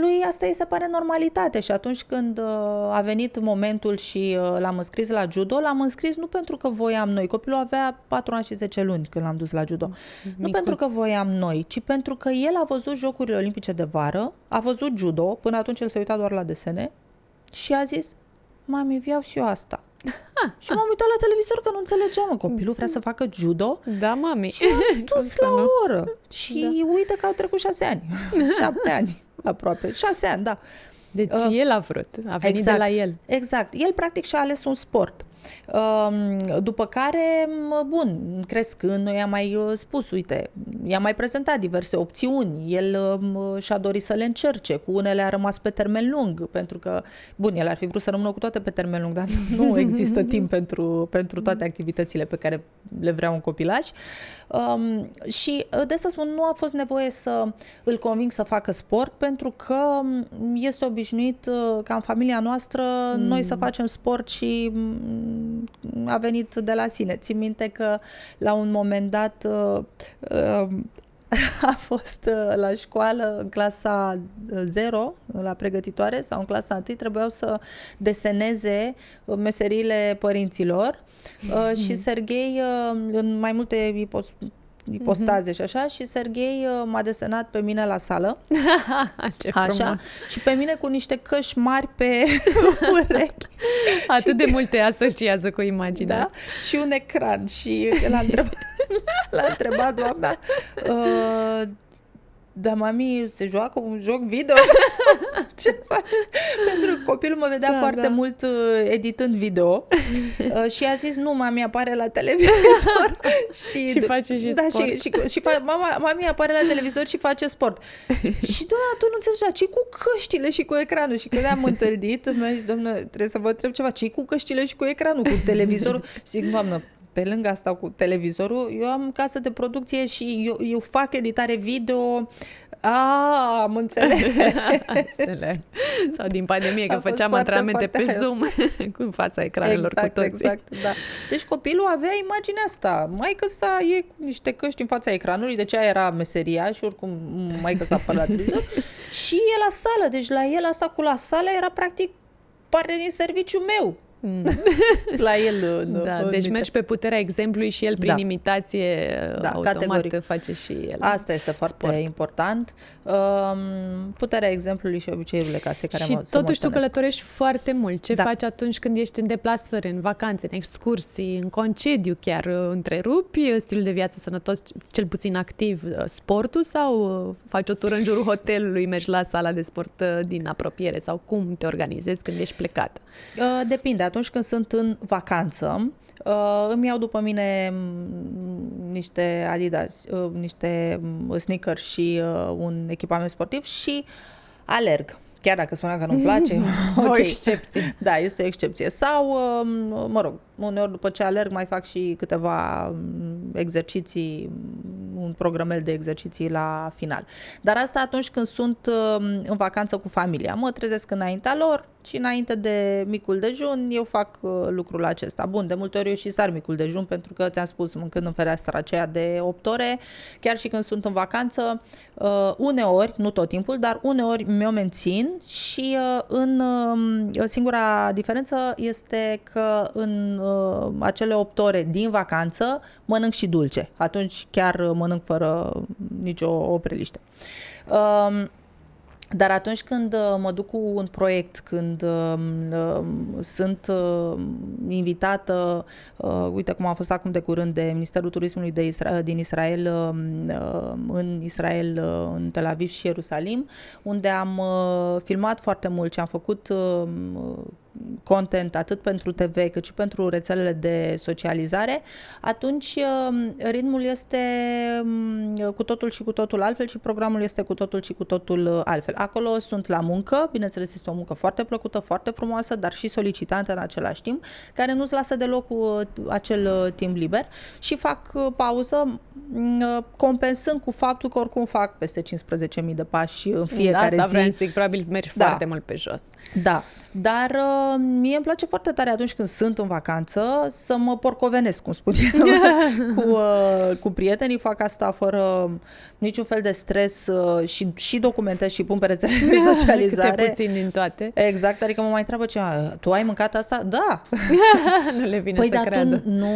lui asta îi se pare normalitate și atunci când uh, a venit momentul și uh, l-am înscris la judo, l-am înscris nu pentru că voiam noi, copilul avea 4 ani și 10 luni când l-am dus la judo, nu Micuț. pentru că voiam noi, ci pentru că el a văzut Jocurile Olimpice de vară, a văzut judo, până atunci el se uita doar la desene și a zis, mami, vreau și eu asta. *laughs* și m-am uitat la televizor că nu înțelegeam. Copilul vrea să facă judo Da, mami. și am dus Cum la să nu? o oră. Și da. uite că au trecut șase ani. *laughs* Șapte ani aproape. Șase ani, da. Deci Uh, el a vrut, a venit exact. de la el. Exact. El practic și-a ales un sport. Um, După care, m, bun, crescând, noi am mai uh, spus, uite, i-am mai prezentat diverse opțiuni. El um, și-a dorit să le încerce, cu unele a rămas pe termen lung, pentru că, bun, el ar fi vrut să rămână cu toate pe termen lung, dar nu *laughs* există timp pentru, pentru toate activitățile pe care le vrea un copilaș. Um, și uh, de asta spun, nu a fost nevoie să îl conving să facă sport, pentru că um, este obișnuit uh, ca în familia noastră mm. noi să facem sport și mm, a venit de la sine. Țin minte că la un moment dat uh, uh, *laughs* a fost uh, la școală în clasa 0, la pregătitoare, sau în clasa 1, trebuiau să deseneze uh, meseriile părinților uh, și Serghei uh, în mai multe ipos- ipostaze și așa și Serghei uh, m-a desenat pe mine la sală *laughs* Ce Așa, frumos. și pe mine cu niște căști mari pe *laughs* urechi. Atât de multe asociază cu imaginea Da? asta. Și un ecran și l-a întrebat, *laughs* l-a întrebat doamna uh, dar mami, se joacă un joc video? *laughs* Ce faci? Pentru că copilul mă vedea Da, foarte da. mult uh, editând video *laughs* uh, și a zis, nu, mami, apare la televizor. *laughs* și, Și face și da, sport. Și, și, și fa- mama, mami apare la televizor și face sport. și doamna, tu nu înțelegi, dar ce cu căștile și cu ecranul? Și când ne-am întâlnit, mi-a zis, doamnă, trebuie să vă întreb ceva, ce cu căștile și cu ecranul, cu televizorul? Zic, doamnă, pe lângă asta cu televizorul, eu am casă de producție și eu, eu fac editare video. A, am înțeles. *laughs* Înțeleg. Sau din pandemie, A că fost făceam foarte, antrenamente pe foarte Zoom *laughs* cu fața ecranelor exact, cu toții. exact, da. Deci copilul avea imaginea asta. Maică sa e cu niște căști în fața ecranului, deci aia era meseria și oricum maică sa apărea la televizor. *laughs* și e la sală, deci la el asta cu la sală era practic parte din serviciul meu. *laughs* la el în, Da, în deci minte. mergi pe puterea exemplului și el prin Da. imitație Da, automat categoric. face și el. Asta este foarte sport. important. Um, puterea exemplului și obiceiurile casei care și mă, se totuși tu moștenesc. călătorești foarte mult. Ce Da. faci atunci când ești în deplasări, în vacanțe, în excursii, în concediu chiar? uh, Întrerupi uh, stilul de viață sănătos, cel puțin activ, uh, sportul sau uh, faci o tură în jurul hotelului, mergi la sala de sport uh, din apropiere sau cum te organizezi când ești plecat? Uh, Depinde. Atunci când sunt în vacanță, uh, îmi iau după mine mm, niște Adidas, uh, niște mm, sneakers și uh, un echipament sportiv și alerg. Chiar dacă spuneam că nu-mi place, *laughs* O ok. excepție. Da, este o excepție. Sau, um, mă rog, uneori după ce alerg mai fac și câteva um, exerciții, um, un programel de exerciții la final. Dar asta atunci când sunt um, în vacanță cu familia. Mă trezesc înaintea lor, și înainte de micul dejun eu fac uh, lucrul acesta. Bun, de multe ori eu și sar micul dejun pentru că ți-am spus, mâncând în fereastra aceea de 8 ore, chiar și când sunt în vacanță, uh, uneori, nu tot timpul, dar uneori mi-o mențin și uh, în uh, singura diferență este că în uh, acele 8 ore din vacanță mănânc și dulce. Atunci chiar mănânc fără nicio opreliște. Uh, dar atunci când uh, mă duc cu un proiect, când uh, uh, sunt uh, invitată, uh, uite cum a fost acum de curând de Ministerul Turismului de Isra- din Israel, uh, uh, în Israel, uh, în Tel Aviv și Ierusalim, unde am uh, filmat foarte mult și am făcut uh, content atât pentru TV cât și pentru rețelele de socializare, atunci um, ritmul este um, cu totul și cu totul altfel și programul este cu totul și cu totul uh, altfel. Acolo sunt la muncă, bineînțeles este o muncă foarte plăcută, foarte frumoasă, dar și solicitantă în același timp, care nu-ți lasă deloc cu uh, acel uh, timp liber și fac pauză mm, compensând cu faptul că oricum fac peste 15.000 de pași în fiecare da, zi. Vreau să zic, probabil mergi Da. foarte mult pe jos. Da, dar uh, mie îmi place foarte tare atunci când sunt în vacanță să mă porcovenesc, cum spun eu, *laughs* cu, uh, cu prietenii, fac asta fără niciun fel de stres uh, și, și documentez și pun pe rețele de *laughs* socializare. Câte puțin din toate. Exact, adică mă mai întreabă ce, tu ai mâncat asta? Da. *laughs* nu le vine Păi să dar creadă. tu nu...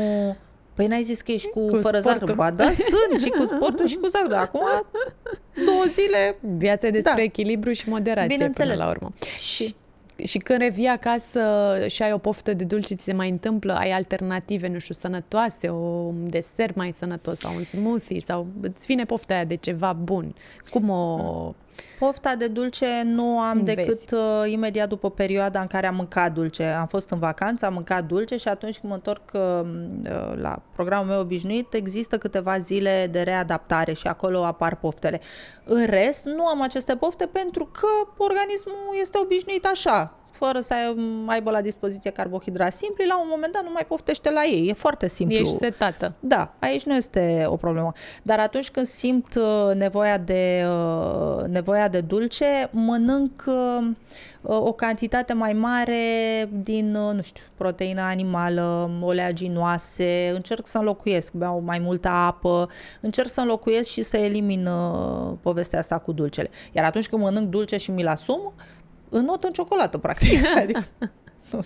Păi n-ai zis că ești cu, Cu fără sportul. zacru? Ba da, sunt și cu sportul și cu zacru. Dar acum două zile Viața e despre Da. echilibru și moderație Bineînțeles. până la urmă. și Și când revii acasă și ai o poftă de dulce, ți se mai întâmplă, ai alternative, nu știu, sănătoase, o- un desert mai sănătos sau un smoothie sau îți vine pofta aia de ceva bun. Cum o... Pofta de dulce nu am Vezi. decât uh, imediat după perioada în care am mâncat dulce. Am fost în vacanță, am mâncat dulce și atunci când mă întorc uh, uh, la programul meu obișnuit, există câteva zile de readaptare și acolo apar poftele. În rest, nu am aceste pofte pentru că organismul este obișnuit așa fără să ai- aibă la dispoziție carbohidrați simpli, la un moment dat nu mai poftește la ei. E foarte simplu. Ești setată. Da, aici nu este o problemă. Dar atunci când simt uh, nevoia de, uh, nevoia de dulce, mănânc uh, o cantitate mai mare din, uh, nu știu, proteină animală, oleaginoase, încerc să înlocuiesc, beau mai multă apă, încerc să înlocuiesc și să elimin uh, povestea asta cu dulcele. Iar atunci când mănânc dulce și mi-l asum, înnot în ciocolată, practic. *laughs* Adică, nu,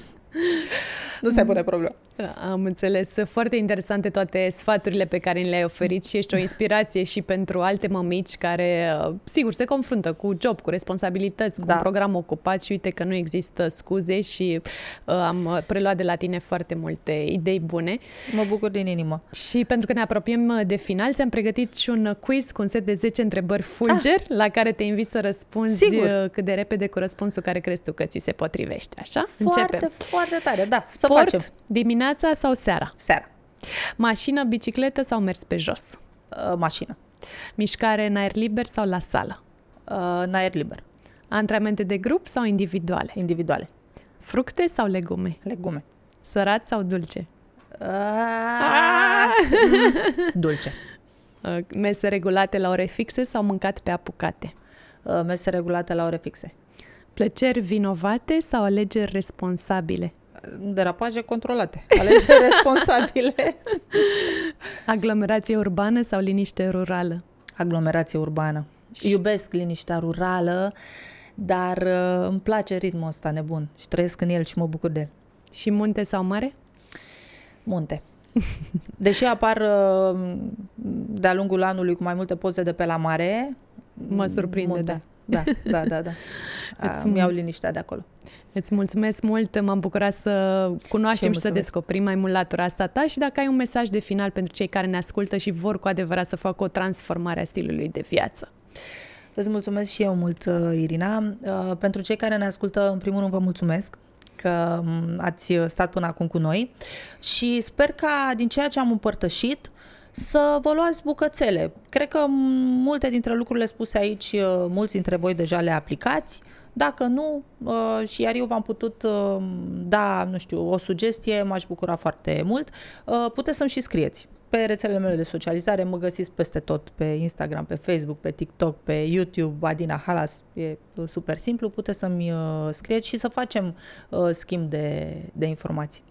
nu se pune problema. Da, am înțeles. Foarte interesante toate sfaturile pe care ni le-ai oferit și ești o inspirație și pentru alte mămici care, uh, sigur, se confruntă cu job, cu responsabilități, cu Da. un program ocupat și uite că nu există scuze și uh, am uh, preluat de la tine foarte multe idei bune. Mă bucur din inimă. Și pentru că ne apropiem uh, de final, ți-am pregătit și un uh, quiz cu un set de 10 întrebări fulger Ah. la care te invit să răspunzi Sigur. uh, cât de repede cu răspunsul care crezi tu că ți se potrivește. Așa? Foarte, Începem. foarte tare. Da, să Sport, facem. dimineața sau seara? Seara. Mașină, bicicletă sau mers pe jos? Uh, mașină. Mișcare în aer liber sau la sală? Uh, în aer liber. Antrenamente de grup sau individuale? Individuale. Fructe sau legume? Legume. Sărat sau dulce? Ah! *laughs* Dulce. Uh, Mese regulate la ore fixe sau mâncat pe apucate? Uh, mese regulate la ore fixe. Plăceri vinovate sau alegeri responsabile? Derapaje controlate. Alegeri *laughs* responsabile. Aglomerație urbană sau liniște rurală? Aglomerație urbană. Iubesc liniștea rurală, dar uh, îmi place ritmul ăsta nebun și trăiesc în el și mă bucur de el. Și munte sau mare? Munte. *laughs* Deși apar uh, de-a lungul anului cu mai multe poze de pe la mare, Mă surprinde, munte. Da, da, da, da. *laughs* Îți- Îmi iau liniștea de acolo. Îți mulțumesc mult, m-am bucurat să cunoaștem și, să mulțumesc. descoperim mai mult latura asta ta și dacă ai un mesaj de final pentru cei care ne ascultă și vor cu adevărat să facă o transformare a stilului de viață. Îți mulțumesc și eu mult, uh, Irina. Uh, Pentru cei care ne ascultă, în primul rând vă mulțumesc că m, ați stat până acum cu noi și sper ca din ceea ce am împărtășit să vă luați bucățele. Cred că m, multe dintre lucrurile spuse aici, uh, mulți dintre voi deja le aplicați, Dacă nu, uh, și iar eu v-am putut uh, da, nu știu, o sugestie, m-aș bucura foarte mult, uh, puteți să-mi și scrieți pe rețelele mele de socializare, mă găsiți peste tot, pe Instagram, pe Facebook, pe TikTok, pe YouTube, Adina Halas, e super simplu, puteți să-mi uh, scrieți și să facem uh, schimb de, de informații.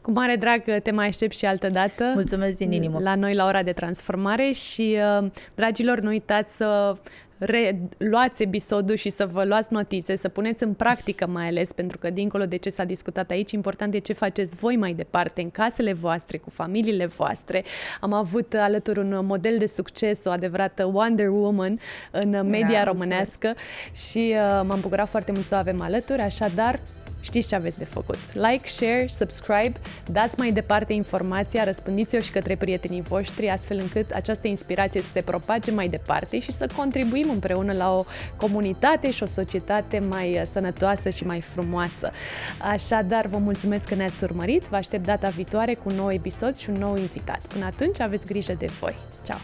Cu mare drag te mai aștept și altă dată. Mulțumesc din inimă. La noi la ora de transformare și, uh, dragilor, nu uitați să reluați episodul și să vă luați notițe, să puneți în practică mai ales, pentru că dincolo de ce s-a discutat aici, important e ce faceți voi mai departe, în casele voastre, cu familiile voastre. Am avut alături un model de succes, o adevărată Wonder Woman în media da, românească și uh, m-am bucurat foarte mult să o avem alături, așadar Știți ce aveți de făcut. Like, share, subscribe, dați mai departe informația, răspândiți-o și către prietenii voștri, astfel încât această inspirație să se propage mai departe și să contribuim împreună la o comunitate și o societate mai uh, sănătoasă și mai frumoasă. Așadar, vă mulțumesc că ne-ați urmărit, vă aștept data viitoare cu un nou episod și un nou invitat. Până atunci, aveți grijă de voi. Ciao!